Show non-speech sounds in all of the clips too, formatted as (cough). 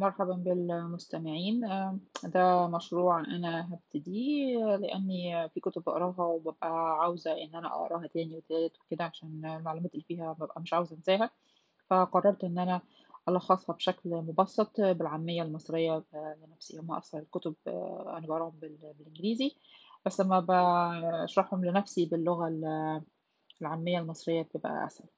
مرحبًا بالمستمعين، آآ ده مشروع أنا هابتديه لإني في كُتب باقراها وبابقى عاوزة إن أنا أقراها تاني وتالت وكده عشان المعلومات اللي فيها بابقى مش عاوزة أنساها، فقررت إن أنا ألخّصها بشكل مبسّط بالعامية المصرية آآ لنفسي، هُم أصلًا الكُتب آه، أنا باقراهم بال بالإنجليزي، بس لمّا باشرحهم لنفسي باللغة ال العامية المصرية بتبقى أسهل.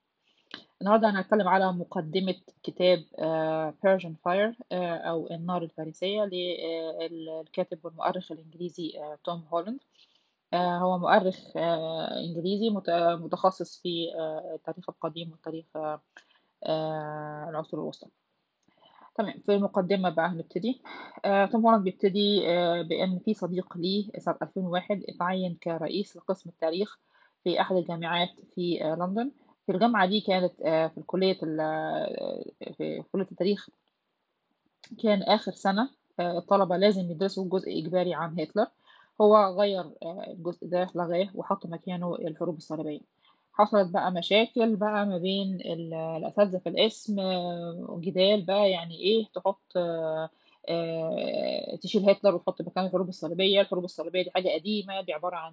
النهارده أنا هاتكلم على مقدمة كتاب آآ Persian Fire آآ أو النار الفارسية لل الكاتب والمؤرخ الإنجليزي توم هولاند. آآ هو مؤرخ إنجليزي مت متخصص في التاريخ القديم والتاريخ العصور الوسطى. تمام، في المقدمة بقى هنبتدي. توم هولاند بيبتدي بإن في صديق ليه سنة 2001 اتعيّن كرئيس لقسم التاريخ في أحد الجامعات في لندن. في الجامعة دي كانت آآ في كلية ال في كلية التاريخ كان آخر سنة آآ الطلبة لازم يدرسوا جزء إجباري عن هتلر، هو غيّر الجزء ده لغاه وحط مكانه الحروب الصليبية. حصلت بقى مشاكل بقى ما بين ال الأساتذة في القسم وجدال بقى يعني إيه تحط تشيل هتلر وتحط مكانه الحروب الصليبية، الحروب الصليبية دي حاجة قديمة، دي عبارة عن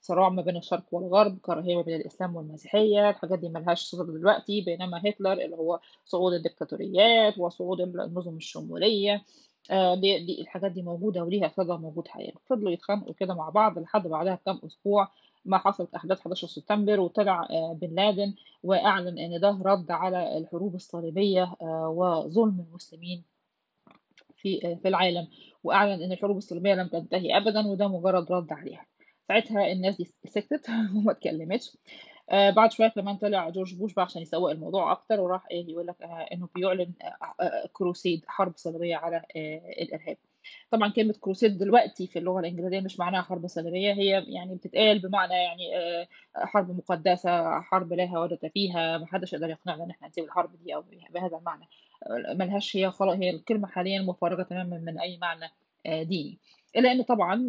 صراع ما بين الشرق والغرب، كراهية ما بين الإسلام والمسيحية، الحاجات دي ما لهاش صدى دلوقتي، بينما هتلر اللي هو صعود الديكتاتوريات وصعود ال النظم الشمولية آآ دي دي الحاجات دي موجودة وليها صدى موجود حاليًا. فضلوا يتخانقوا كده مع بعض لحد بعدها بكام أسبوع ما حصلت أحداث 11 سبتمبر وطلع آآ بن لادن وأعلن إن ده رَد على الحروب الصليبية آآ وظلم المسلمين في في العالم، وأعلن إن الحروب الصليبية لم تنتهي أبدًا وده مجرد رَد عليها. ساعتها الناس دي سكتت (laughs) وما اتكلمتش. آآ بعد شوية كمان طلع جورج بوش بقى عشان يسوّق الموضوع أكتر وراح إيه يقول لك آآ إنه بيعلن آآ crusade حرب صليبية على آآ الإرهاب. طبعًا كلمة crusade دلوقتي في اللغة الإنجليزية مش معناها حرب صليبية، هي يعني بتتقال بمعنى يعني آآ حرب مقدسة، حرب لا هوادة فيها، ما حدش يقدر يقنعنا إن إحنا نسيب الحرب دي أو بهذا المعنى. آآ ما لهاش هي خلا هي الكلمة حاليًا مفرغة تمامًا من أي معنى آآ ديني. إلا إن طبعًا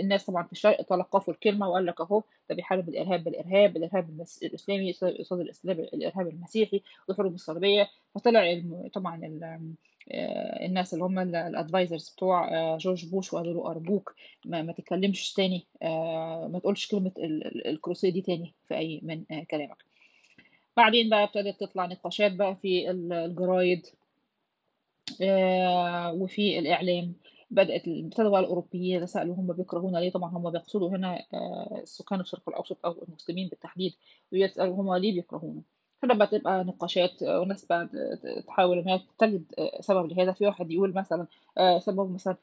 الناس طبعًا في الشرق تلقّفوا الكلمة وقال لك أهو ده بيحارب الإرهاب بالإرهاب، الإرهاب المس الإسلامي قصاد الإسلام الإرهاب المسيحي والحروب الصليبية، فطلع طبعًا الناس اللي هم ال الadvisors بتوع آآ جورج بوش وقالوا له أرجوك ما ما تتكلمش تاني آآ ما تقولش كلمة ال ال الcrusade دي تاني في أي من كلامك. بعدين بقى ابتدت تطلع نقاشات بقى في ال الجرايد وفي الإعلام، بدأت ال ابتدوا بقى الأوروبيين يتساءلوا هم بيكرهونا ليه، طبعًا هم بيقصدوا هنا آآ سكان الشرق الأوسط أو المسلمين بالتحديد، ويسألوا هم ليه بيكرهونا، بقى تبقى نقاشات وناس بقى تحاول إن هي تجد آآ سبب لهذا، في واحد يقول مثلًا آآ سببه مثلًا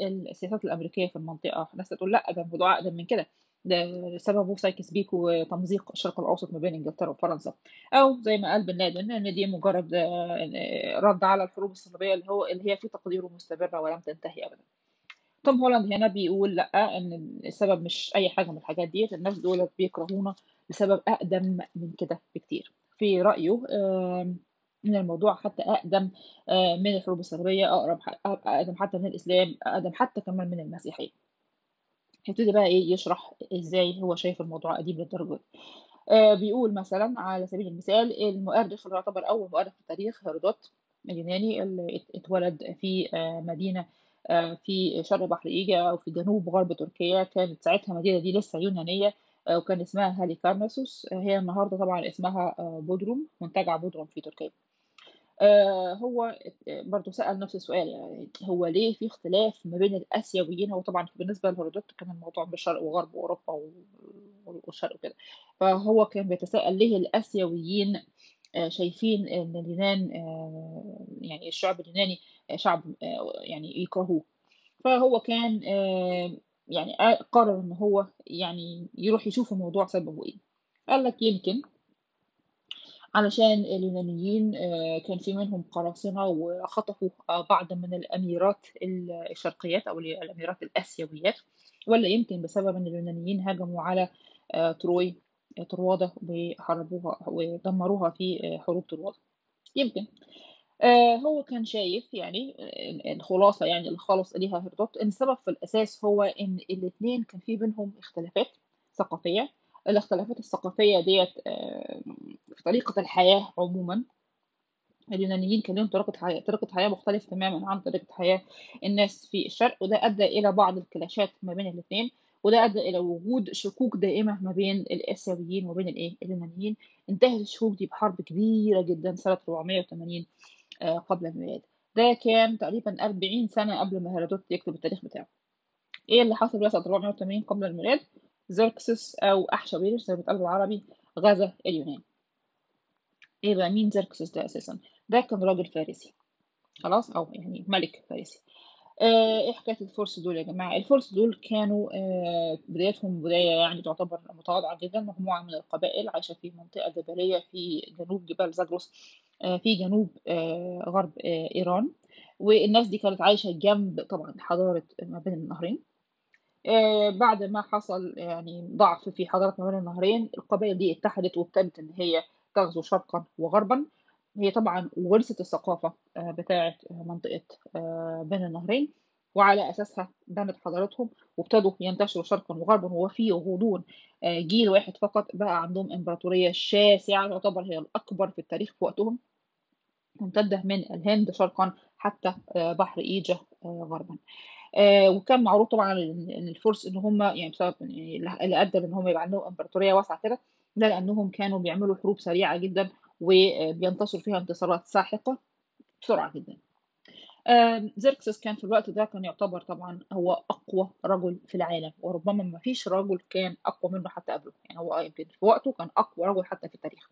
السياسات الأمريكية في المنطقة، ناس تقول لأ ده الموضوع أقدم من كده، ده سببه سايكس بيكو وتمزيق الشرق الأوسط ما بين إنجلترا وفرنسا، أو زي ما قال بن لادن إن دي مجرد رَد على الحروب الصليبية اللي هو اللي هي في تقديره مستمرة ولم تنتهي أبدًا. توم هولاند هنا بيقول لأ، إن السبب مش أي حاجة من الحاجات ديّة، الناس دُولة بيكرهونا لسبب أقدم من كده بكتير. في رأيه إن الموضوع حتى أقدم آآ من الحروب الصليبية، أقرب ح أقدم حتى من الإسلام، أقدم حتى كمان من المسيحية. هيبتدي بقى إيه، يشرح إزاي هو شايف الموضوع قديم للدرجة دي. آآ بيقول مثلًا على سبيل المثال المؤرخ اللي يعتبر أول مؤرخ في التاريخ هيرودوت اليوناني اللي ات اتولد في آآ مدينة آآ في شرق بحر إيجا أو في جنوب غرب تركيا، كانت ساعتها المدينة دي لسه يونانية آآ وكان اسمها هاليكارناسوس، هي النهارده طبعًا اسمها آآ بودروم، منتجع بودروم في تركيا. آآ هو ات برضه سأل نفس السؤال يعني هو ليه في اختلاف ما بين الآسيويين، هو طبعًا بالنسبة لهيرودوت كان الموضوع بالشرق وغرب وأوروبا والشرق وكده، فهو كان بيتساءل ليه الآسيويين شايفين إن اليونان يعني الشعب اليوناني شعب يعني يكرهوه، فهو كان يعني أ قرر إن هو يعني يروح يشوف الموضوع سببه إيه، قال لك يمكن علشان اليونانيين آآ كان في منهم قراصنة وخطفوا آآ بعض من الأميرات ال الشرقيات أو ال الأميرات الآسيويات، والّا يمكن بسبب إن اليونانيين هاجموا على تروي طروادة وحاربوها ودمروها في حروب طروادة، يمكن. آآ هو كان شايف يعني ال الخلاصة يعني اللي خلص ليها هيرودوت إن السبب في الأساس هو إن الاتنين كان في بينهم اختلافات ثقافية، الاختلافات الثقافية ديّة آآ في طريقة الحياة عمومًا، اليونانيين كان لهم طريقة حياة طريقة حياة مختلفة تمامًا عن طريقة حياة الناس في الشرق، وده أدى إلى بعض الكلاشات ما بين الاتنين، وده أدى إلى وجود شكوك دائمة ما بين الآسيويين وما بين الإيه، اليونانيين، انتهت الشكوك دي بحرب كبيرة جدًا سنة 480 آآ قبل الميلاد، ده كان تقريبًا 40 سنة قبل ما هيرودوت يكتب التاريخ بتاعه. إيه اللي حصل بقى سنة 480 قبل الميلاد؟ زركسس أو أحشاويرش زي ما بيتقال بالعربي غزا اليونان. إيه بقى مين زركسس ده أساسًا؟ ده كان راجل فارسي خلاص أو يعني ملك فارسي. آآ إيه حكاية الفُرس دول يا جماعة؟ الفُرس دول كانوا آآ بدايتهم بداية يعني تعتبر متواضعة جدًا، مجموعة من القبائل عايشة في منطقة جبلية في جنوب جبال زاجرس آآ في جنوب آآ غرب آآ إيران، والناس دي كانت عايشة جنب طبعًا حضارة ما بين النهرين. بعد ما حصل يعني ضعف في حضارة ما بين النهرين، القبائل دي اتحدت وابتدت إن هي تغزو شرقًا وغربًا. هي طبعًا ورثت بتاعة منطقة آآ بين النهرين، وعلى أساسها بنت حضارتهم، وابتدوا ينتشروا شرقًا وغربًا، وفي غضون جيل واحد فقط بقى عندهم إمبراطورية شاسعة تعتبر هي الأكبر في التاريخ في وقتهم. ممتدة من الهند شرقًا حتى آآ بحر إيجه آآ غربًا. آآ وكان معروف طبعًا إن الفُرس إن هم يعني بسبب اللي أدّى لإن هم يبقى عندهم إمبراطورية واسعة كده، ده لإنهم كانوا بيعملوا حروب سريعة جدًا، وبينتصروا فيها انتصارات ساحقة بسرعة جدًا. آمم زركسس كان في الوقت ده كان يعتبر طبعًا هو أقوى رجل في العالم، وربما ما فيش رجل كان أقوى منه حتى قبله، يعني هو يمكن في وقته كان أقوى رجل حتى في التاريخ.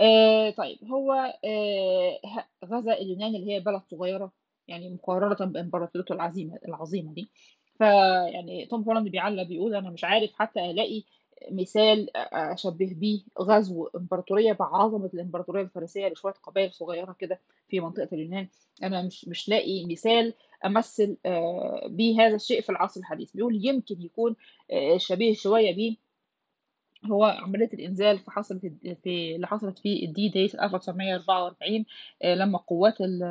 آآ طيب هو آآ ه غزا اليونان اللي هي بلد صغيرة، يعني مقارنة بإمبراطوريته العظيمة العظيمة دي. فيعني توم هولاند بيعلّق بيقول أنا مش عارف حتى ألاقي مثال أ أشبّه بيه غزو إمبراطورية بعظمة الإمبراطورية الفارسية لشوية قبايل صغيرة كده في منطقة اليونان، أنا مش مش لاقي مثال أمثّل آآ بيه هذا الشيء في العصر الحديث. بيقول يمكن يكون آآ شبيه شوية بيه هو عملية الإنزال في حصلت في اللي حصلت في الD-Day في 1944 آآ لمّا قوات ال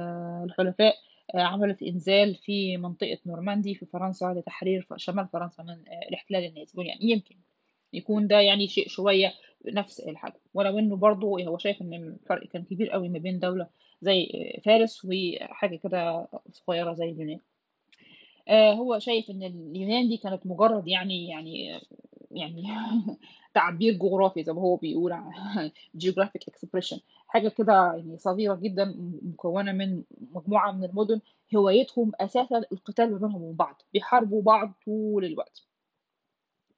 الحلفاء آآ عملت إنزال في منطقة نورماندي في فرنسا لتحرير شمال فرنسا من آآ الاحتلال النازي، يعني يمكن يكون ده يعني شيء شوية نفس الحجم، ولو إنه برضه هو شايف إن الفرق كان كبير أوي ما بين دولة زي آآ فارس وحاجة كده صغيرة زي اليونان. هو شايف إن اليونان دي كانت مجرد يعني يعني يعني (laughs) تعبير جغرافي زي ما هو بيقول (laughs) geographic expression حاجة كده يعني صغيرة جدًا م مكوّنة من مجموعة من المدن هوايتهم أساسًا القتال ما بينهم وبين بعض، بيحاربوا بعض طول الوقت.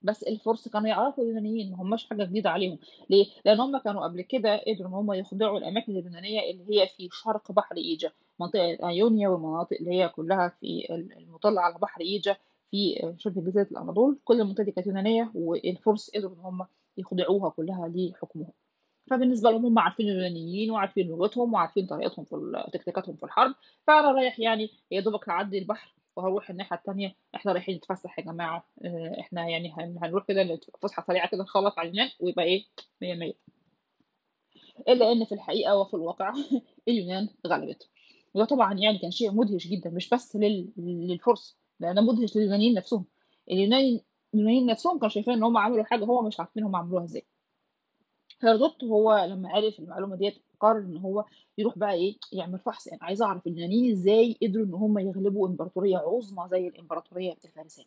بس الفُرس كانوا يعرفوا اليونانيين ما هماش حاجة جديدة عليهم، ليه؟ لإن هم كانوا قبل كده قدروا إن هم يخضعوا الأماكن اليونانية اللي هي في شرق بحر إيجه، منطقة أيونيا والمناطق اللي هي كلّها في ال المُطلة على بحر إيجه في شبه جزيرة الأناضول، كل المنطقة دي كانت يونانية والفُرس قدروا إن هم يخضعوها كلّها لحكمهم. فبالنسبة لهم هم عارفين اليونانيين وعارفين لغتهم وعارفين طريقتهم في تكتيكاتهم في الحرب، فأنا رايح يعني يا دوبك هاعدّي البحر وهاروح الناحية التانية، إحنا رايحين نتفسح يا جماعة، آآ إحنا يعني هن هنروح كده نت فسحة سريعة كده نخلّص على اليونان ويبقى إيه، مِيَّة، مِيَّة. إلا إن في الحقيقة وفي الواقع (laughs) اليونان غلبت، وده طبعًا يعني كان شيء مدهش جدًا مش بس لل للفُرس، ده مدهش لليونانيين نفسهم، اليونان اليونانيين نفسهم كانوا شايفين إن هم عملوا حاجة هو مش عارفين هم عملوها إزاي. هيرودوت وهو لمّا عرف المعلومة ديّة قرر إن هو يروح بقى إيه، يعمل فحص، أنا عايز أعرف اليونانيين إزاي قدروا إن هم يغلبوا إمبراطورية عُظمى زي الإمبراطورية الفارسية.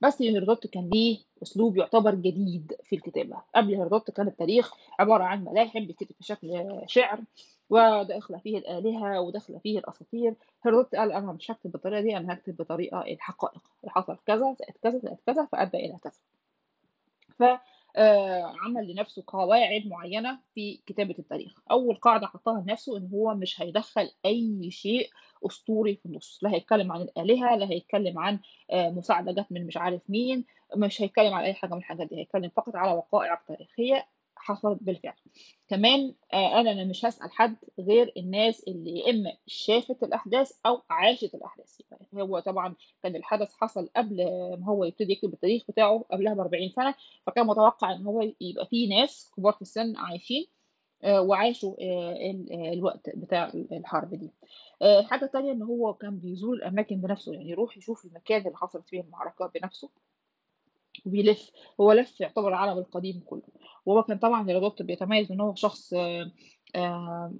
بس هيرودوت كان ليه أسلوب يعتبر جديد في الكتابة، قبل هيرودوت كان التاريخ عبارة عن ملاحم بيتكتب في شكل شعر، وداخلة فيه الآلهة وداخلة فيه الأساطير، هيرودوت قال أنا مش هاكتب بالطريقة دي، أنا هاكتب بطريقة الحقائق، حصل كذا، زائد كذا، زائد كذا، فأدى إلى كذا. ف آآ عمل لنفسه قواعد معيّنة في كتابة التاريخ، أول قاعدة حطّها لنفسه إن هو مش هيدخّل أي شيء أسطوري في النُص، لا هيتكلم عن الآلهة، لا هيتكلم عن آآ مساعدة جات من مش عارف مين، مش هيتكلم عن أي حاجة من الحاجات دي، هيتكلم فقط على وقائع تاريخية حصلت بالفعل. كمان آآ قال أنا مش هاسأل حد غير الناس اللي يا إما شافت الأحداث أو عاشت الأحداث، يعني هو طبعًا كان الحدث حصل قبل ما هو يبتدي يكتب التاريخ بتاعه قبلها ب40 سنة، فكان متوقع إن هو يبقى في ناس كبار في السن عايشين آآ وعاشوا ال الوقت بتاع ال الحرب دي. الحاجة التانية إن هو كان بيزور الأماكن بنفسه، يعني يروح يشوف المكان اللي حصلت فيه المعركة بنفسه. وبيلِف، هو لَف يعتبر العالم القديم كلّه، وهو كان طبعًا هيرودوت بيتميز إن هو شخص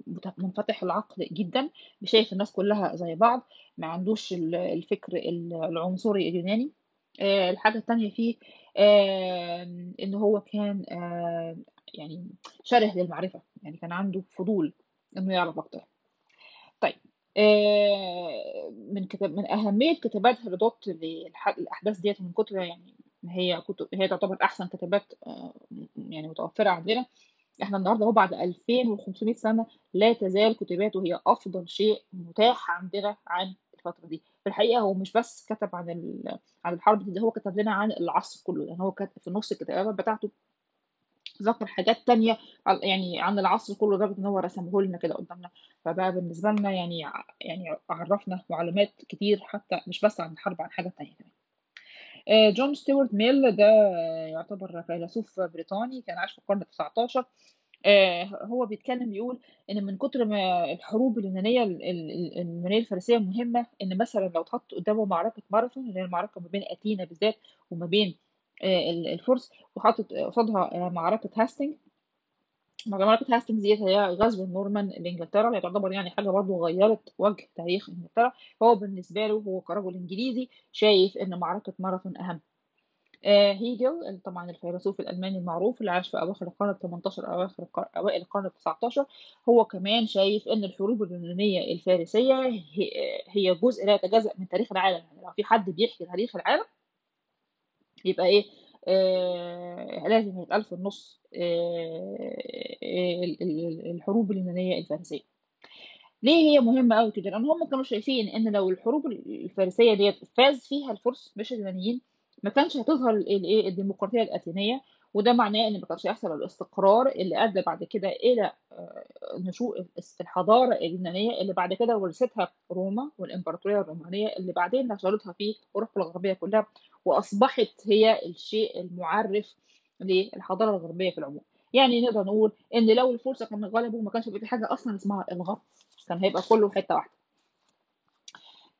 مت منفتح العقل جدًا، شايف الناس كلّها زي بعض، ما عندوش ال الفكر ال العنصري اليوناني. آآ الحاجة التانية فيه آمم إن هو كان يعني شَرِه للمعرفة، يعني كان عنده فضول إنه يعرف أكتر. طيب من كتاب من أهمية كتابات هيرودوت للح الأحداث ديّة من كتر يعني هي كتب هي تعتبر أحسن كتابات آآ يعني متوفرة عندنا، إحنا النهارده أهو بعد 2500 سنة لا تزال كتاباته هي أفضل شيء متاح عندنا عن الفترة دي. في الحقيقة هو مش بس كتب عن عن الحرب دي، هو كتب لنا عن العصر كلّه، يعني هو كاتب في نُص الكتابات بتاعته ذكر حاجات تانية يعني عن العصر كلّه لدرجة إن هو رسمه لنا كده قدّامنا، فبقى بالنسبة لنا يعني يعني عرّفنا معلومات كتير حتى مش بس عن الحرب، عن حاجات تانية كمان. آآ جون ستيوارت ميل ده يعتبر فيلسوف بريطاني كان عاش في القرن ال19 آآ هو بيتكلم بيقول إن من كتر ما الحروب اليونانية ال ال ال اليونانية الفارسية مهمة، إن مثلًا لو اتحط قدّامه معركة ماراثون اللي هي المعركة ما بين أثينا بالذات وما بين ال الفُرس وحاطط قصادها آآ معركة هاستنجز معركة هاستنجز ديّة هي غزو النورمان لإنجلترا، هي تعتبر يعني حاجة برضه غيّرت وجه تاريخ إنجلترا، فهو بالنسبة له هو كرجل إنجليزي شايف إن معركة ماراثون أهم. آآ هيجل طبعًا الفيلسوف الألماني المعروف اللي عاش في أواخر القرن ال18 أواخر الق أوائل القرن ال19 هو كمان شايف إن الحروب اليونانية الفارسية ه هي جزء لا يتجزأ من تاريخ العالم، يعني لو في حد بيحكي تاريخ العالم يبقى آآ لازم يتقال في النُص الحروب اليونانية الفارسية. ليه هي مهمة أوي كده؟ لإن هم كانوا شايفين إن لو الحروب ال الفارسية ديّة فاز فيها الفُرس مش اليونانيين، ما كانش هتظهر الإيه، الديمقراطية الأثينية، وده معناه إن ما كانش هيحصل الاستقرار اللي أدّى بعد كده إلى آآ نشوء الحضارة اليونانية اللي بعد كده ورثتها روما والإمبراطورية الرومانية اللي بعدين نشرتها في أوروبا الغربية كلّها، وأصبحت هي الشيء المُعرّف للحضارة الغربية في العموم. يعني نقدر نقول إن لو الفُرس كانوا غلبوا ما كانش هيبقى في حاجة أصلًا اسمها الغرب، كان هيبقى كلّه حتّة واحدة.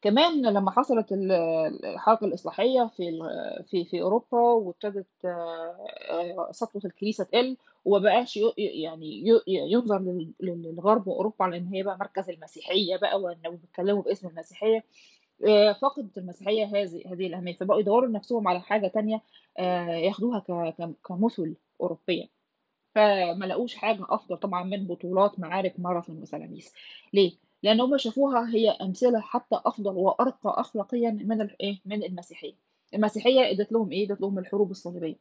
كمان لمّا حصلت ال الحركة الإصلاحية في في في أوروبا وابتدت سطوة الكنيسة تقِل وما بقاش يعني يُنظر لل لل للغرب وأوروبا على إن هي بقى مركز المسيحية بقى وإنه بيتكلموا باسم المسيحية، فقدت المسيحية هذه هذه الأهمية، فبقوا يدوّروا لنفسهم على حاجة تانية آآ ياخدوها كمُثل أوروبية. فما لاقوش حاجة أفضل طبعًا من بطولات معارك ماراثون وسلاميس. ليه؟ لإن هم شافوها هي أمثلة حتى أفضل وأرقى أخلاقيًا من الإيه، من المسيحية. المسيحية ادّت لهم إيه، ادّت لهم الحروب الصليبية.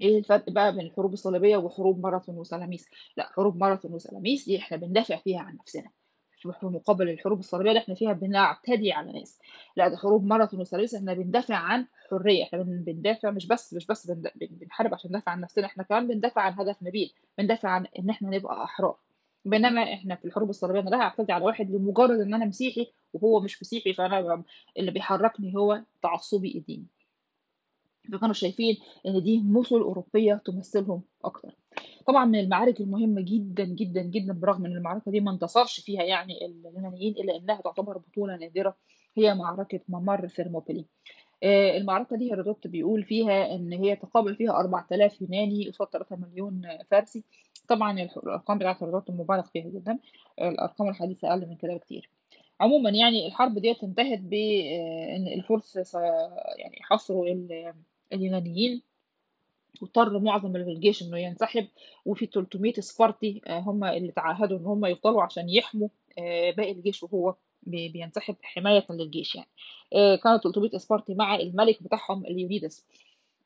إيه الفرق بقى بين الحروب الصليبية وحروب ماراثون وسلاميس؟ لأ، حروب ماراثون وسلاميس دي إحنا بندافع فيها عن نفسنا، في مقابل الحروب الصليبية اللي إحنا فيها بنعتدي على ناس. لأ، ده حروب ماراثون وسلاميس إحنا بندافع عن حرية، إحنا بن بندافع مش بس مش بس بنحارب عشان ندافع عن نفسنا، إحنا كمان بندافع عن هدف نبيل، بندافع عن إن إحنا نبقى أحرار. بينما إحنا في الحروب الصليبية أنا لا هاعتدي على واحد لمجرد إن أنا مسيحي وهو مش مسيحي، فأنا ب اللي بيحركني هو تعصبي الديني. فكانوا شايفين إن دي مُثل أوروبية تمثلهم أكتر. طبعًا من المعارك المهمة جدًا، جدًا، جدًا برغم إن المعركة دي ما انتصرش فيها يعني اليونانيين إلا إنها تعتبر بطولة نادرة، هي معركة ممر ثيرموبيلي. آآ المعركة دي هيرودوت بيقول فيها إن هي تقابل فيها 4000 يوناني قصاد 3.000.000 فارسي. طبعًا الأرقام بتاعة هيرودوت مُبالغ فيها جدًا، الأرقام الحديثة أقل من كده بكتير. عمومًا يعني الحرب ديّة انتهت ب آآ إن الفُرس يعني حاصروا ال اليونانيين واضطر معظم الجيش إنه ينسحب، وفي 300 سبارتي آآ هم اللي تعهدوا إن هم يفضلوا عشان يحموا آآ باقي الجيش وهو بي بينسحب حمايةً للجيش يعني. آآ كانوا 300 سبارتي مع الملك بتاعهم ليونيدس.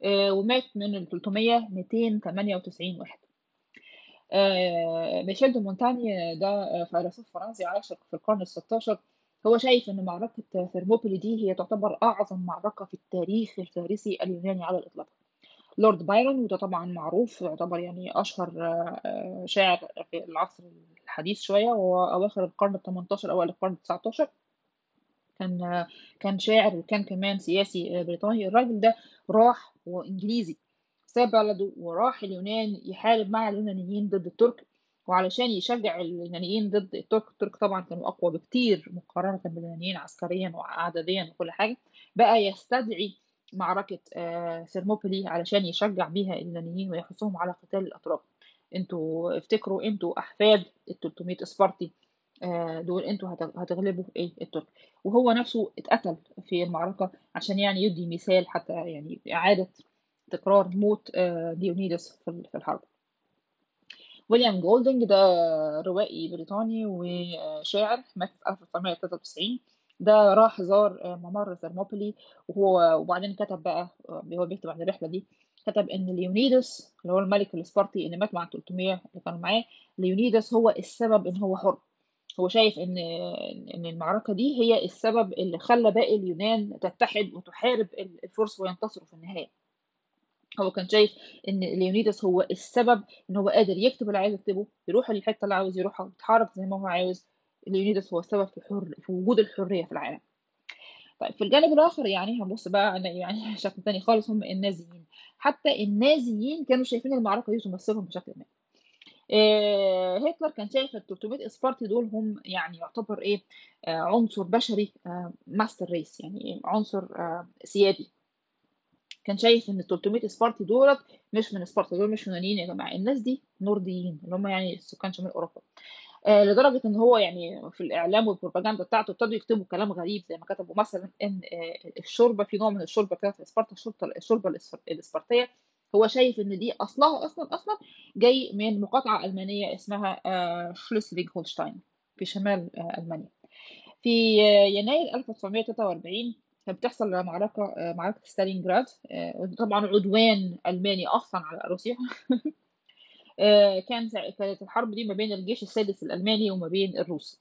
آآ ومات من ال300 298 واحد. ميشيل دو مونتاني ده فيلسوف فرنسي عاش في القرن ال16 هو شايف إن معركة ثيرموبيلي دي هي تعتبر أعظم معركة في التاريخ الفارسي اليوناني على الإطلاق. لورد بايرون وده طبعًا معروف يعتبر يعني أشهر آآ شاعر في العصر الحديث شوية وهو أواخر القرن ال18 أوائل القرن ال19. كان كان شاعر وكان كمان سياسي بريطاني، الراجل ده راح وهو إنجليزي، ساب بلده وراح اليونان يحارب مع اليونانيين ضد التُرك، وعلشان يشجّع اليونانيين ضد التُرك، التُرك طبعًا كانوا أقوى بكتير مقارنةً باليونانيين عسكريًا وعدديًا وكل حاجة، بقى يستدعي معركة آآ ثيرموبيلي علشان يشجّع بيها اليونانيين ويحثّهم على قتال الأتراك. أنتوا افتكروا أنتوا أحفاد ال 300 اسبرطي آه، دول أنتوا هت- هتغلبوا إيه؟ الترك. وهو نفسه اتقتل في المعركة عشان يعني يدي مثال حتى يعني إعادة تكرار موت آه، ليونيدس ال- في الحرب. ويليام جولدنج ده روائي بريطاني وشاعر مات في 1993 ده راح زار آه، ممر ثرموبيلي وهو وبعدين كتب بقى آه، هو بيكتب عن الرحلة دي كتب إن ليونيدس اللي هو الملك السبارتي اللي مات مع 300 اللي كانوا معاه ليونيدس هو السبب إن هو حر. هو شايف إن إن المعركة دي هي السبب اللي خلى باقي اليونان تتحد وتحارب الفرس وينتصروا في النهاية. هو كان شايف إن ليونيدس هو السبب إن هو قادر يكتب اللي عايز يكتبه يروح للحته اللي عاوز يروحها ويتحرك زي ما هو عاوز. ليونيدس هو السبب في حر في وجود الحرية في العالم. طيب في الجانب الآخر يعني هنبص بقى يعني (laughs) شكل تاني خالص هم النازيين. حتى النازيين كانوا شايفين المعركة دي تمثلهم بشكل ما. آه، هتلر كان شايف ال 300 اسبارتي دول هم يعني يعتبر إيه؟ آه، عنصر بشري master race يعني عنصر آه، سيادي. كان شايف إن ال 300 سبارتي دولت مش من سبارتا دول مش يونانيين يا جماعة. الناس دي نورديين اللي هم يعني سكان شمال أوروبا. آه لدرجة إن هو يعني في الإعلام والبروباجندا بتاعته ابتدوا يكتبوا كلام غريب زي ما كتبوا مثلا إن آه الشوربة في نوع من الشوربة كده في سبارتا الشوربة الاسبرتيه هو شايف إن دي أصلها أصلا أصلا جاي من مقاطعة ألمانية اسمها آه شليسفيج هولشتاين في شمال آه ألمانيا. في آه، يناير 1943 كانت بتحصل معركة آه، معركة ستالينجراد آه، طبعا عدوان ألماني أصلا على روسيا آه، (laughs) كان سا- كانت الحرب دي ما بين الجيش السادس الألماني وما بين الروس.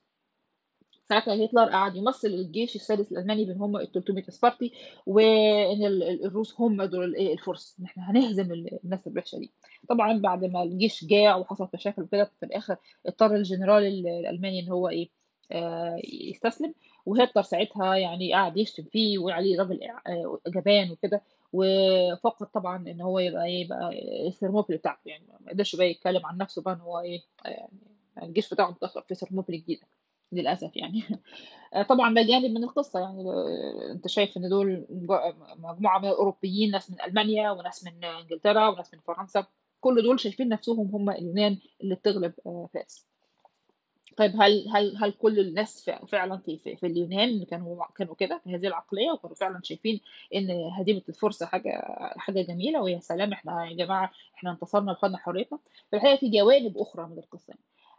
ساعتها هتلر قعد يمثل الجيش السادس الألماني بين هم ال 300 سبارتي وإن ال- ال- الروس هم دول الفرس إن إحنا هنهزم ال- الناس الوحشة دي. طبعا بعد ما الجيش جاع وحصلت مشاكل وكده في الآخر اضطر الجنرال ال- الألماني إن هو إيه آه، يستسلم. وهتلر ساعتها يعني قعد يشتم فيه وعليه راجل آه، جبان وكده. وفقد طبعا إن هو يبقى يبقى الثرموبيل بتاعته يعني ما قدرش بقى يتكلم عن نفسه بقى إن هو إيه آه، الجيش بتاعه متأخر في ثرموبيل جديدة للأسف يعني. (laughs) طبعا ده جانب من القصة يعني آه، أنت شايف إن دول مج- مجموعة من الأوروبيين ناس من ألمانيا وناس من إنجلترا وناس من فرنسا كل دول شايفين نفسهم هم اليونان اللي بتغلب آه، فارس طيب هل هل هل كل الناس فع- فعلا في في, في اليونان كانوا كانوا كده بهذه العقلية وكانوا فعلا شايفين إن هزيمه الفرس حاجة حاجة جميلة ويا سلام إحنا يا جماعة إحنا انتصرنا وخدنا حريتنا. في الحقيقة في جوانب أخرى من القصة.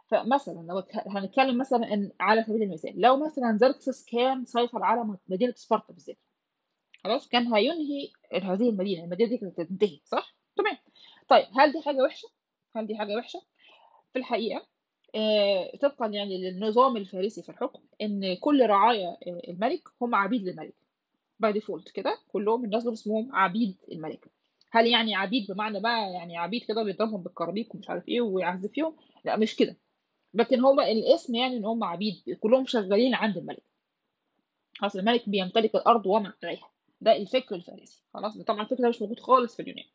فمثلا لو هنتكلم مثلا إن على سبيل المثال لو مثلا زركسس كان سيطر على مدينة سبارتا بالذات خلاص كان هينهي هذه المدينة المدينة دي كانت تنتهي صح؟ تمام. طيب هل دي حاجة وحشة؟ هل دي حاجة وحشة؟ في الحقيقة طبقا يعني للنظام الفارسي في الحكم إن كل رعايا آه، الملك هم عبيد للملك. By default كده كلهم الناس دول اسمهم عبيد الملك. هل يعني عبيد بمعنى بقى يعني عبيد كده بيضربهم بالكرابيك ومش عارف إيه ويعزف فيهم؟ لا مش كده. لكن هو الاسم يعني إن هم عبيد كلهم شغالين عند الملك. خلاص الملك بيمتلك الأرض وما عليها. ده الفكر الفارسي. خلاص طبعا الفكر ده مش موجود خالص في اليونان.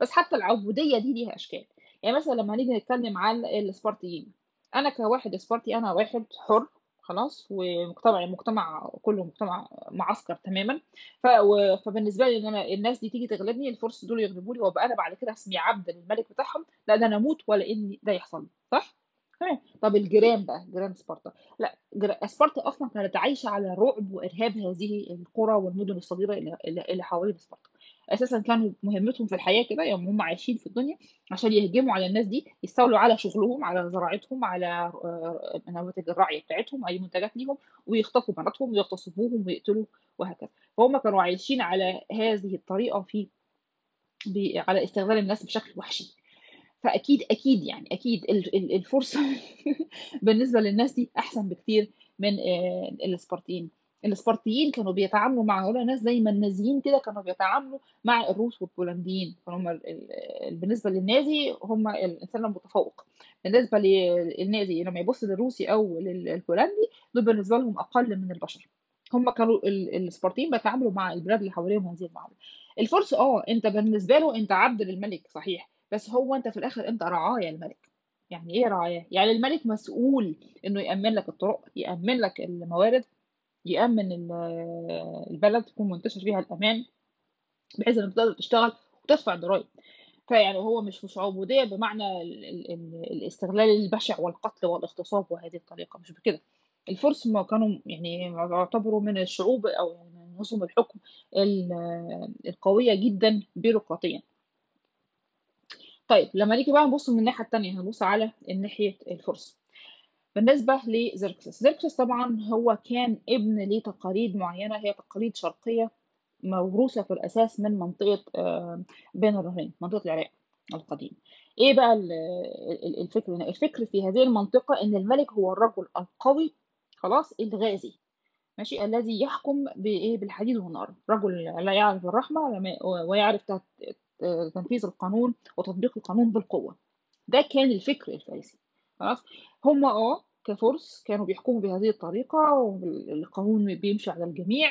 بس حتى العبودية دي ليها أشكال. يعني مثلا لما هنيجي نتكلم على السبارتيين أنا كواحد سبارتي أنا واحد حر خلاص ومجتمع المجتمع كله مجتمع معسكر تماما. ف... و- فبالنسبة لي إن أنا الناس دي تيجي تغلبني الفرس دول يغلبوني وأبقى أنا بعد كده أسمي عبد للملك بتاعهم لا ده أنا أموت ولا إن ده يحصل لي صح؟ تمام. طب الجيران بقى جيران سبارتا لا جر- سبارتا أصلا كانت عايشة على رعب وإرهاب هذه القرى والمدن الصغيرة اللي اللي حوالين سبارتا أساسا كانوا مهمتهم في الحياة كده يوم هم عايشين في الدنيا عشان يهجموا على الناس دي يستولوا على شغلهم على زراعتهم على آه، نماذج الرعي بتاعتهم أي منتجات ليهم ويخطفوا بناتهم ويغتصبوهم ويقتلوا وهكذا. فهم كانوا عايشين على هذه الطريقة في على استغلال الناس بشكل وحشي. فأكيد أكيد يعني أكيد ال- ال- الفرصة (laughs) بالنسبة للناس دي أحسن بكتير من آه، الاسبرتيين كانوا بيتعاملوا مع هؤلاء الناس زي ما النازيين كده كانوا بيتعاملوا مع الروس والبولنديين. فهم ال- ال- بالنسبة للنازي هم الإنسان المتفوق بالنسبة للنازي لما يبص للروسي أو للبولندي دول بالنسبة لهم أقل من البشر. هم كانوا ال- السبارتيين بيتعاملوا مع البلاد اللي حواليهم هذه المعاملة. الفرس آه أنت بالنسبة له أنت عبد للملك صحيح. بس هو أنت في الآخر أنت رعايا الملك يعني إيه رعايا يعني الملك مسؤول إنه يأمن لك الطرق يأمن لك الموارد يأمن ال- البلد تكون منتشر فيها الأمان بحيث انك تقدر تشتغل وتدفع ضرائب. فيعني هو مش مش عبودية بمعنى ال ال ال الاستغلال البشع والقتل والاغتصاب وهذه الطريقة مش بكده. الفرس ما كانوا يعني يعتبروا من الشعوب أو يعني من نظم الحكم ال- القوية جدا بيروقراطيا. طيب لما نيجي بقى نبص من الناحية التانية هنبص على ناحية الفرس. بالنسبة لزركسس زركسس طبعا هو كان ابن لتقاليد معينة هي تقاليد شرقية موروثة في الأساس من منطقة آه، بين النهرين منطقة العراق القديم. إيه بقى ال- ال- الفكر هنا؟ الفكر في هذه المنطقة إن الملك هو الرجل القوي خلاص الغازي ماشي الذي يحكم بإيه؟ بالحديد والنار. رجل لا يعرف الرحمة ويعرف تنفيذ القانون وتطبيق القانون بالقوة. ده كان الفكر الفارسي. خلاص؟ هم آه كفرس كانوا بيحكموا بهذه الطريقة والقانون بيمشي على الجميع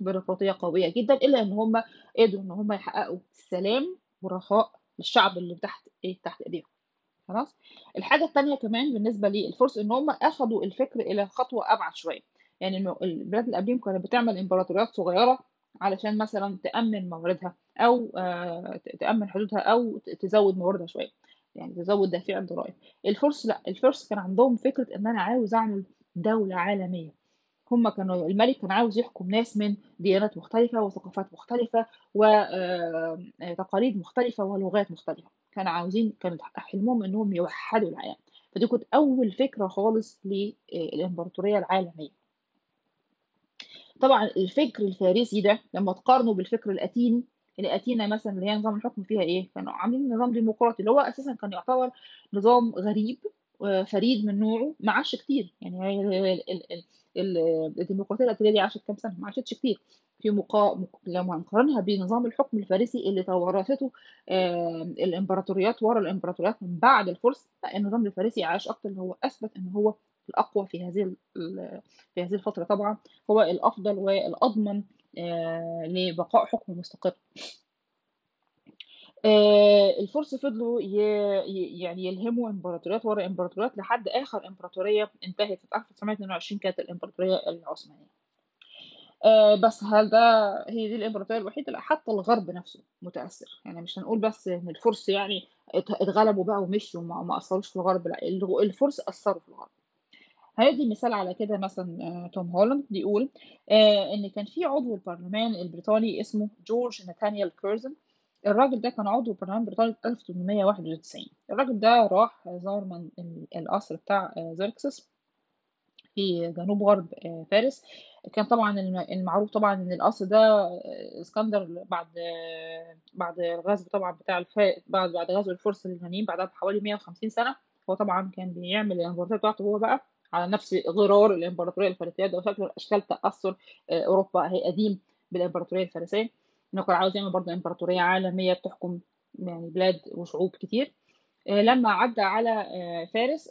بيروقراطية قوية جدا إلا إن هم قدروا إن هم يحققوا سلام ورخاء للشعب اللي تحت إيه؟ تحت إيديهم. خلاص؟ الحاجة التانية كمان بالنسبة للفرس إن هم أخدوا الفكر إلى خطوة أبعد شوية. يعني إنه البلاد اللي كانت بتعمل إمبراطوريات صغيرة علشان مثلا تأمن مواردها أو آه، تأمن حدودها أو تزود مواردها شوية. يعني تزود دافع الضرائب الفرس لا الفرس كان عندهم فكرة إن أنا عاوز أعمل دولة عالمية. هم كانوا الملك كان عاوز يحكم ناس من ديانات مختلفة وثقافات مختلفة وتقاليد مختلفة ولغات مختلفة. كانوا عاوزين كانت حلمهم إنهم يوحدوا العالم. فدي كانت أول فكرة خالص للامبراطورية العالمية. طبعا الفكر الفارسي ده لما تقارنه بالفكر الأتيني اللي أتينا مثلا اللي هي نظام الحكم فيها إيه؟ كانوا عاملين نظام ديمقراطي اللي هو أساسا كان يعتبر نظام غريب وفريد من نوعه ما عاش كتير. يعني الديمقراطية الاتينيه دي عاشت كام سنة؟ ما عاشتش كتير. في مقا... مق- لما هنقارنها بنظام الحكم الفارسي اللي توارثته آه، الإمبراطوريات ورا الإمبراطوريات من بعد الفرس النظام الفارسي عاش أكتر. اللي هو أثبت إن هو الأقوى في هذه في هذه الفترة طبعا. هو الأفضل والأضمن لبقاء حكم مستقر. آه، الفرس فضلوا يعني يلهموا امبراطوريات ورا إمبراطوريات لحد آخر إمبراطورية انتهت في 1922 كانت الإمبراطورية العثمانية. آه، بس هل ده هي دي الإمبراطورية الوحيدة؟ لا حتى الغرب نفسه متأثر. يعني مش هنقول بس إن الفرس يعني ات- اتغلبوا بقى ومشوا وما أثروش في الغرب لا الفرس أثروا في الغرب. هيدي مثال على كده مثلا آه، توم هولاند بيقول آه، إن كان في عضو البرلمان البريطاني اسمه جورج ناتانيال كيرزن. الراجل ده كان عضو البرلمان البريطاني 1891 الراجل ده راح زار من ال- القصر بتاع آه، زيركسس في جنوب غرب فارس. كان طبعا الم- المعروف طبعا إن القصر ده اسكندر بعد بعد الغزو طبعا بتاع الف... بعد بعد غزو الفرس لليونانيين بعدها بحوالي 150 سنة. هو طبعا كان بيعمل الامبراطورية بتاعته هو بقى. على نفس غرار الإمبراطورية الفارسية. ده شكل أشكال تأثر آه، أوروبا. هي قديم بالإمبراطورية الفارسية. إنه كان عاوز يعمل برضه إمبراطورية عالمية بتحكم يعني بلاد وشعوب كتير. آه، لما عدى على آه، فارس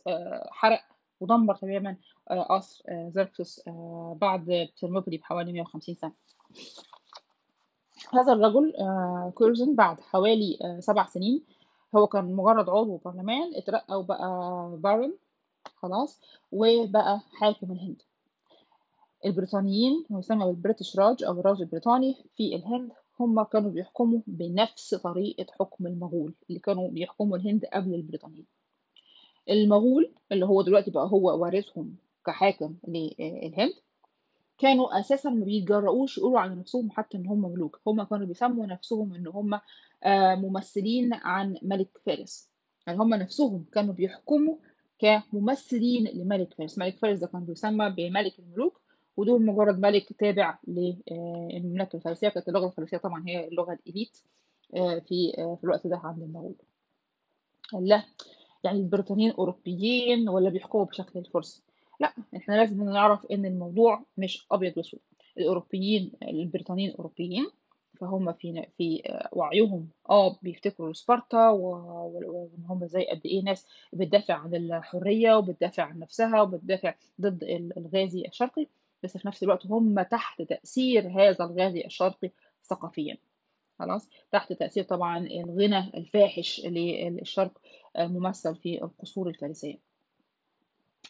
حرق ودمر تماما قصر آه، بعد ترموبيلي بحوالي 150 سنة. هذا الرجل كورزن بعد حوالي سبع سنين هو كان مجرد عضو برلمان اترقى وبقى بارون خلاص وبقى حاكم الهند. البريطانيين ويسمى بالبريتش راج أو الراج البريطاني في الهند هم كانوا بيحكموا بنفس طريقة حكم المغول اللي كانوا بيحكموا الهند قبل البريطانيين. المغول اللي هو دلوقتي بقى هو وارثهم كحاكم للهند كانوا أساسا ما بيتجرؤوش يقولوا على نفسهم حتى إن هم ملوك. هم كانوا بيسموا نفسهم إن هم آه، ممثلين عن ملك فارس. يعني هم نفسهم كانوا بيحكموا كممثلين لملك فارس. ملك فارس ده كان بيسمى بملك الملوك ودول مجرد ملك تابع للمملكة الفارسية. كانت اللغة الفارسية طبعا هي اللغة الإليت آه، في آه، في الوقت ده عند المغول. لا يعني البريطانيين أوروبيين ولا بيحكموا بشكل الفرس؟ لا إحنا لازم نعرف إن الموضوع مش أبيض وأسود. الأوروبيين البريطانيين أوروبيين فهم في في وعيهم. آه بيفتكروا سبارتا وإن هم زي قد إيه ناس بتدافع عن الحرية وبتدافع عن نفسها وبتدافع ضد ال- الغازي الشرقي. بس في نفس الوقت هم تحت تأثير هذا الغازي الشرقي ثقافيا. خلاص؟ تحت تأثير طبعا الغنى الفاحش للشرق ممثل في القصور الفارسية.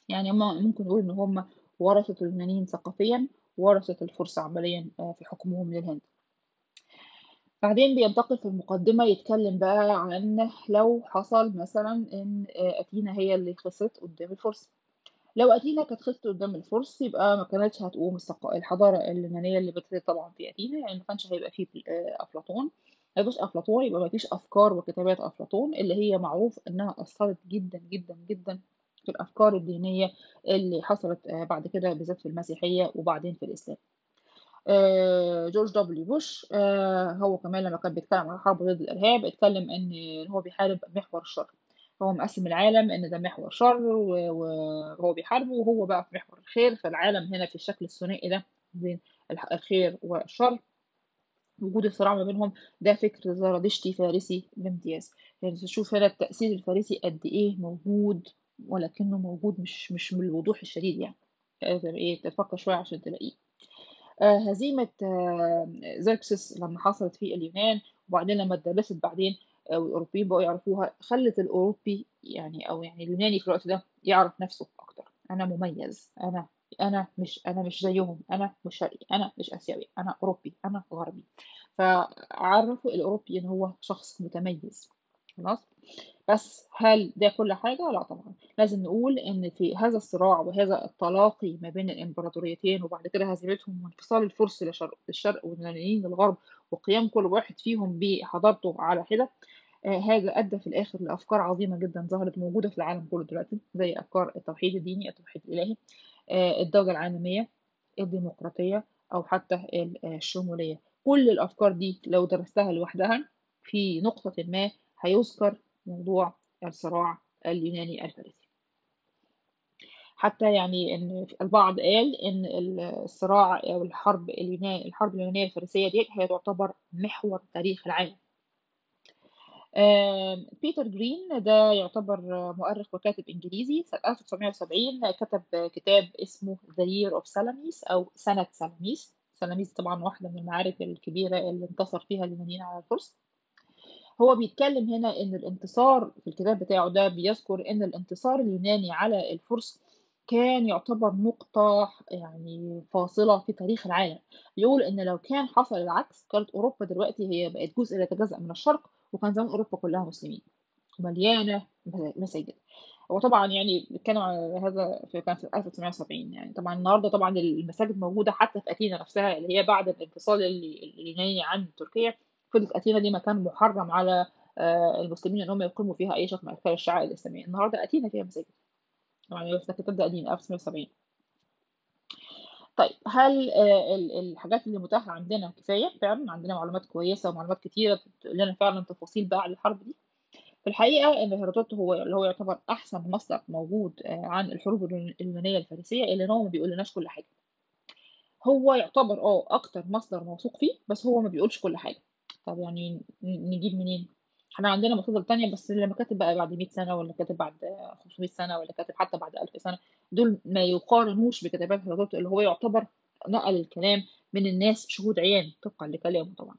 يعني ممكن نقول إن هم ورثة اليونانيين ثقافيا ورثة الفرس عمليا آه، في حكمهم للهند. بعدين بينتقل في المقدمة يتكلم بقى عن لو حصل مثلا إن آه، أثينا هي اللي خسرت قدام الفرس. لو أثينا كانت خسرت قدام الفرس يبقى ما كانتش هتقوم الحضارة اليونانية اللي بدأت طبعا في أثينا يعني ما كانش هيبقى فيه آه، أفلاطون. ما فيش أفلاطون يبقى ما فيش أفكار وكتابات أفلاطون اللي هي معروف إنها أثرت جدا جدا جدا في الأفكار الدينية اللي حصلت آه، بعد كده بالذات في المسيحية وبعدين في الإسلام. آه، جورج دبليو بوش آه، هو كمان لما كان بيتكلم عن الحرب ضد الإرهاب اتكلم إن هو بيحارب محور الشر هو مقسم العالم إن ده محور شر وهو بيحاربه وهو بقى في محور الخير. فالعالم هنا في الشكل الثنائي ده بين الخير والشر. وجود الصراع ما بينهم ده فكر زرادشتي فارسي بامتياز يعني تشوف هنا التأثير الفارسي قد إيه موجود ولكنه موجود مش مش بالوضوح الشديد يعني. إيه تفكر شوية عشان تلاقيه. هزيمة آه، زركسس لما حصلت في اليونان وبعدين لما اتدرست بعدين آه، والأوروبيين بقوا يعرفوها خلت الأوروبي يعني أو يعني اليوناني في الوقت ده يعرف نفسه أكتر. أنا مميز. أنا أنا مش أنا مش زيهم. أنا مش شرقي. أنا مش آسيوي. أنا أوروبي. أنا غربي. فعرفوا الأوروبي إن هو شخص متميز. خلاص؟ بس هل ده كل حاجة؟ لا طبعا. لازم نقول إن في هذا الصراع وهذا التلاقي ما بين الإمبراطوريتين وبعد كده هزيمتهم وانفصال الفرس لشرق للشرق واليونانيين للغرب وقيام كل واحد فيهم بحضارته على حدة آه، هذا أدى في الآخر لأفكار عظيمة جدا ظهرت موجودة في العالم كله دلوقتي زي أفكار التوحيد الديني التوحيد الإلهي آه، الدولة العالمية الديمقراطية أو حتى آه، الشمولية. كل الأفكار دي لو درستها لوحدها في نقطة ما هيذكر موضوع الصراع اليوناني الفارسي. حتى يعني إن البعض قال إن الصراع أو الحرب اليونانية الحرب اليونانية الفارسية دي هي تعتبر محور تاريخ العالم. بيتر جرين ده يعتبر مؤرخ وكاتب إنجليزي. سنة 1970 كتب كتاب اسمه The Year of Salamis أو سنة سلاميس. سلاميس طبعا واحدة من المعارك الكبيرة اللي انتصر فيها اليونانيين على الفرس. هو بيتكلم هنا إن الانتصار في الكتاب بتاعه ده بيذكر إن الانتصار اليوناني على الفرس كان يعتبر نقطة يعني فاصلة في تاريخ العالم. بيقول إن لو كان حصل العكس كانت أوروبا دلوقتي هي بقت جزء لا يتجزأ من الشرق وكان زمان أوروبا كلها مسلمين. ومليانة مساجد. وطبعا يعني بنتكلم على هذا في كان في 1970 يعني طبعا النهارده طبعا المساجد موجودة حتى في أثينا نفسها اللي هي بعد الانفصال ال- اليوناني عن تركيا. فضلت أثينا دي مكان محرم على آه، المسلمين ان هم يقيموا فيها أي شكل من اشكال الشعائر الإسلامية. النهارده اثينا فيها مساجد. بس ده الكتاب ده قديم 1970 طيب هل آه، ال- الحاجات اللي متاحة عندنا كفاية؟ فعلا عندنا معلومات كويسة ومعلومات كتيرة بتقول لنا فعلا تفاصيل بقى عن الحرب دي. في الحقيقة إن هيرودوت هو اللي هو يعتبر أحسن مصدر موجود آه، عن الحروب اليون- اليونانية الفارسية ان هو ما بيقولناش كل حاجة. هو يعتبر آه أكتر مصدر موثوق فيه بس هو ما بيقولش كل حاجة. طب يعني نجيب منين؟ إحنا عندنا مصادر تانية بس اللي كاتب بقى بعد 100 سنة ولا كاتب بعد 500 سنة ولا كاتب حتى بعد 1000 سنة دول ما يقارنوش بكتابات هيرودوت اللي هو يعتبر نقل الكلام من الناس شهود عيان طبقا لكلامه طبعا.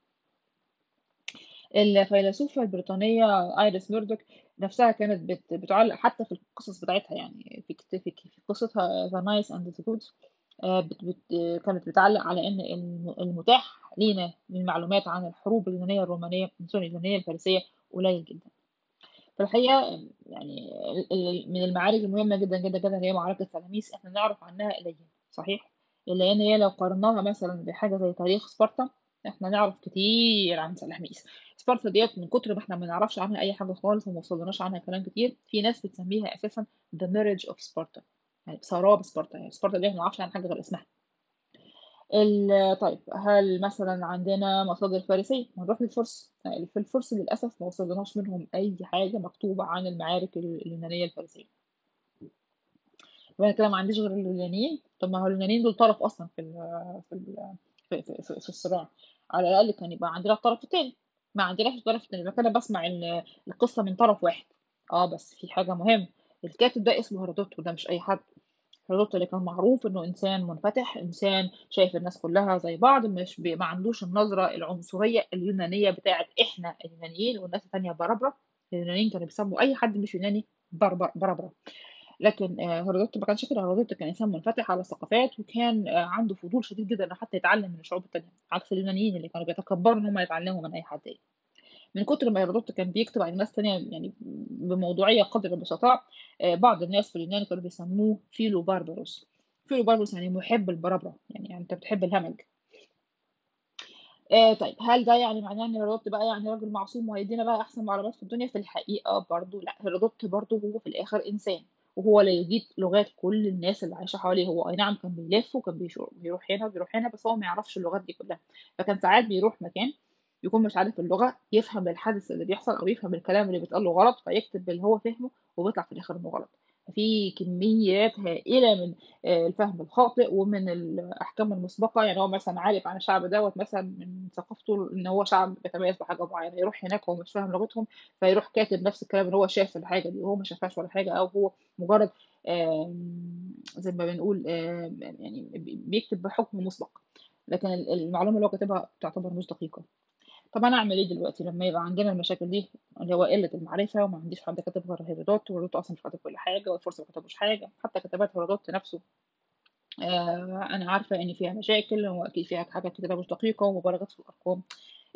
الفيلسوفة البريطانية آيريس ميردوك نفسها كانت بت- بتعلق حتى في القصص بتاعتها يعني في في في قصتها Nice and the Good. آه، بت كانت بتعلق على إن الم- المتاح لينا من معلومات عن الحروب اليونانية الرومانية sorry اليونانية الفارسية قليل جدا. في الحقيقة يعني من المعارك المهمة جدا جدا جدا هي معركة سلاميس إحنا نعرف عنها قليل صحيح؟ إلا إن هي لو قارناها مثلا بحاجة زي تاريخ سبارتا إحنا نعرف كتير عن سلاميس. سبارتا ديت من كتر ما إحنا ما نعرفش عنها أي حاجة خالص وما وصلناش عنها كلام كتير في ناس بتسميها أساسا the mirage of Sparta. يعني سراب سبارتا يعني سبارتا دي إحنا ما نعرفش عن حاجة غير اسمها. طيب هل مثلا عندنا مصادر فارسية؟ نروح للفرس. يعني في الفرس للأسف ما وصلناش منهم أي حاجة مكتوبة عن المعارك ال- اليونانية الفارسية. وأنا كده ما عنديش غير اليونانيين. طب ما هو اليونانيين دول طرف أصلا في ال في ال في, في, في, في الصراع. على الأقل كان يبقى عندنا الطرف التاني. ما عندناش الطرف يبقى كده بسمع ال- القصة من طرف واحد. آه بس في حاجة مهمة. الكاتب ده اسمه هيرودوت وده مش أي حد هيرودوت اللي كان معروف إنه إنسان منفتح إنسان شايف الناس كلها زي بعض مش. ما عندوش النظرة العنصرية اليونانية بتاعت إحنا اليونانيين والناس التانية بربرة اليونانيين كانوا بيسموا أي حد مش يوناني بربر بربرة لكن آآ هيرودوت ما كانش كده، هيرودوت كان إنسان منفتح على الثقافات، وكان آآ عنده فضول شديد جدًا إنه حتى يتعلم من الشعوب التانية، عكس اليونانيين اللي كانوا بيتكبروا إن هم يتعلموا من أي حد تاني. من كتر ما هيرودوت كان بيكتب عن ناس تانية يعني بموضوعية قدر المستطاع، آآ بعض الناس في اليونان كانوا بيسموه φιλοβάρβαρος، φιλοβάρβαρος يعني مُحب البرابرة، يعني أنت بتحب الهمج. آآ طيب هل ده يعني معناه إن هيرودوت بقى يعني راجل معصوم وهيدّينا بقى أحسن معلومات في الدنيا؟ في الحقيقة برضه لأ، هيرودوت برضه هو في الآخر إنسان، وهو لا يجيد لغات كل الناس اللي عايشة حواليه، هو أي نعم كان بيلِف وكان بيروح هنا وبيروح هنا، بس هو ما يعرفش اللغات دي كلها، فكان ساعات بيروح مكان يكون مش عارف اللغة، يفهم الحدث اللي بيحصل أو يفهم الكلام اللي بيتقال له غلط، فيكتب اللي هو فهمه وبيطلع في الآخر إنه غلط. ففي كميات هائلة من آآ الفهم الخاطئ ومن الأحكام المسبقة، يعني هو مثلًا عارف عن الشعب دوّة مثلًا من ثقافته إن هو شعب بيتميز بحاجة معينة، يروح هناك هو مش فاهم لغتهم، فيروح كاتب نفس الكلام اللي هو شاف الحاجة دي وهو ما شافهاش ولا حاجة، أو هو مجرد زي ما بنقول يعني بيكتب بحكم مسبق، لكن ال المعلومة اللي هو كاتبها تعتبر مش دقيقة. طب أنا أعمل إيه دلوقتي لمّا يبقى عندنا المشاكل دي، اللي هو قلة المعرفة وما عنديش حد كاتب غير هيرودوت، وهيرودوت أصلًا مش كاتب كل حاجة، والفُرس ما كتبوش حاجة، حتى كتابات هيرودوت نفسه آآ أنا عارفة إن فيها مشاكل وأكيد فيها حاجات كتابة مش دقيقة ومبالغات في الأرقام.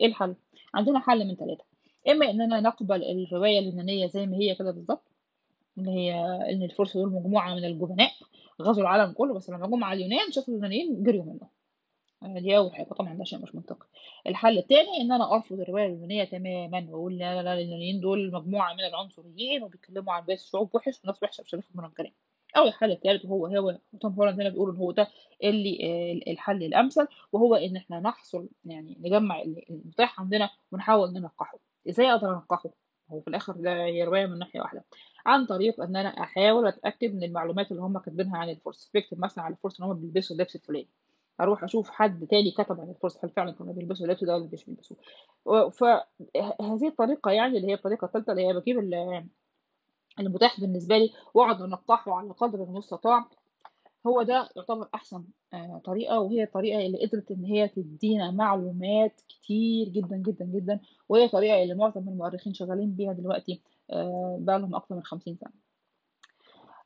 إيه الحل؟ عندنا حل من 3 إما إننا نقبل الرواية اليونانية زي ما هي كده بالضبط، اللي هي إن الفُرس دول مجموعة من الجبناء غزوا العالم كله، بس لمّا جُم على اليونان شافوا اليونانيين جريوا منهم. آآ دي أول حاجة، طبعًا ده شيء مش منطقي. الحل التاني إن أنا أرفض الرواية اليونانية تمامًا وأقول لا، لا، لا، اليونانيين دول مجموعة من العنصريين وبيتكلموا عن باقي الشعوب وِحِش وناس وِحشة مش هناخد منهم كلام. أو الحل التالت وهو هو توم هولاند هنا بيقول إن هو ده اللي الحل الأمثل، وهو إن إحنا نحصل يعني نجمّع ال المتاح عندنا ونحاول ننقّحه. إزاي أقدر أنقّحه؟ هو في الآخر ده هي رواية من ناحية واحدة، عن طريق إن أنا أحاول أتأكد من المعلومات اللي هم كاتبينها عن الفُرس، بيكتب مثلًا عن الفُرس إن هم بيلبسوا اللبس الفلاني، أروح أشوف حد تاني كتب عن الفُرس هل فعلًا كانوا بيلبسوا اللبس ده والّا مش بيلبسوه. و ف ه هذه الطريقة يعني اللي هي الطريقة التالتة اللي هي باجيب ال المتاح بالنسبة لي وأقعد أنقّحه على قدر المستطاع، هو ده يعتبر أحسن آآ طريقة، وهي الطريقة اللي قدرت إن هي تدّينا معلومات كتير جدًا، جدًا، جدًا، وهي الطريقة اللي معظم المؤرخين شغالين بيها دلوقتي آآ بقى لهم أكتر من 50 سنة.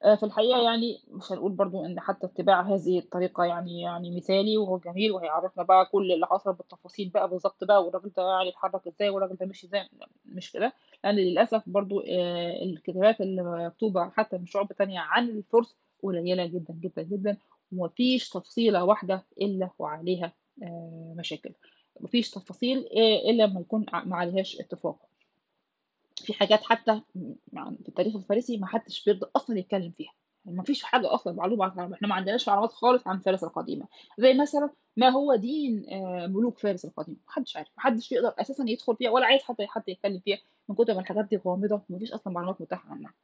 آآ في الحقيقة يعني مش هنقول برضه إن حتى اتباع هذه الطريقة يعني يعني مثالي وهو جميل وهيعرّفنا بقى كل اللي حصل بالتفاصيل بقى بالضبط بقى والراجل ده يعني اتحرّك إزاي والراجل ده مشي إزاي، مش كده، لأن للأسف برضه آآ الكتابات اللي مكتوبة حتى من شعوب تانية عن الفُرس قليلة جدًا، جدًا، جدًا، وما فيش تفصيلة واحدة إلا وعليها آآ مشاكل، ما فيش تفاصيل إلا أمّا يكون ما عليهاش اتفاق. في حاجات حتى في التاريخ الفارسي ما حدش بيرضى أصلًا يتكلم فيها، ما فيش حاجة أصلًا معلومة عنها، إحنا ما عندناش معلومات خالص عن فارس القديمة، زي مثلًا ما هو دين آآ ملوك فارس القديمة، ما حدش عارف، ما حدش يقدر أساسًا يدخل فيها ولا عايز حتى حد يتكلم فيها، من كتر ما الحاجات دي غامضة وما فيش أصلًا معلومات متاحة عنها.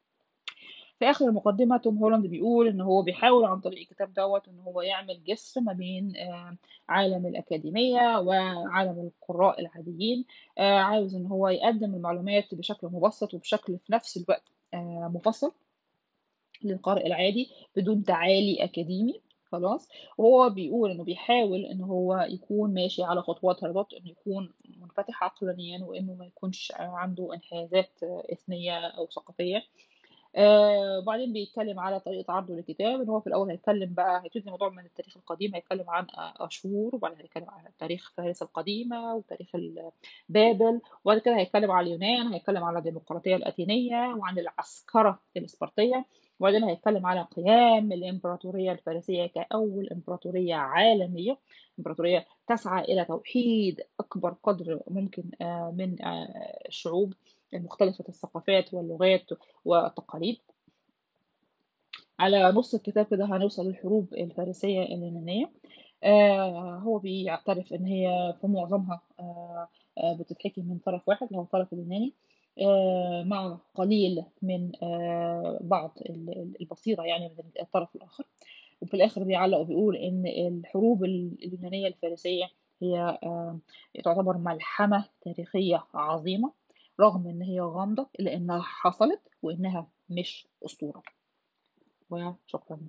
في آخر المقدمة توم هولاند بيقول إن هو بيحاول عن طريق الكتاب دوّة إن هو يعمل جسر ما بين آآ عالم الأكاديمية وعالم القراء العاديين، آآ عاوز إن هو يقدّم المعلومات بشكل مبسّط وبشكل في نفس الوقت آآ مفصّل للقارئ العادي بدون تعالي أكاديمي خلاص، وهو بيقول إنه بيحاول إن هو يكون ماشي على خطوات هيرودوت، إنه يكون منفتح عقلانيًا وإنه ما يكونش عنده انحيازات إثنية أو ثقافية. آآ وبعدين بيتكلم على طريقة عرضه للكتاب، إن هو في الأول هيتكلم بقى هيبتدي الموضوع من التاريخ القديم، هيتكلم عن أ أشور، وبعدين هيتكلم عن تاريخ فارس القديمة وتاريخ بابل، وبعد كده هيتكلم على اليونان، هيتكلم على الديمقراطية الأثينية وعن العسكرة الإسبرطية، وبعدين هيتكلم على قيام الإمبراطورية الفارسية كأول إمبراطورية عالمية، إمبراطورية تسعى إلى توحيد أكبر قدر ممكن آآ من آآ الشعوب. مختلفة الثقافات واللغات والتقاليد. على نُص الكتاب كده هنوصل للحروب الفارسية اليونانية، آآ هو بيعترف إن هي في معظمها آآ آآ بتتحكي من طرف واحد اللي هو الطرف اليوناني، مع قليل من بعض ال ال البصيرة يعني من الطرف الآخر، وفي الآخر بيعلّق وبيقول إن الحروب ال اليونانية الفارسية هي تعتبر ملحمة تاريخية عظيمة، رغم إن هي غامضة إلا إنها حصلت وإنها مش أسطورة. وشكرًا.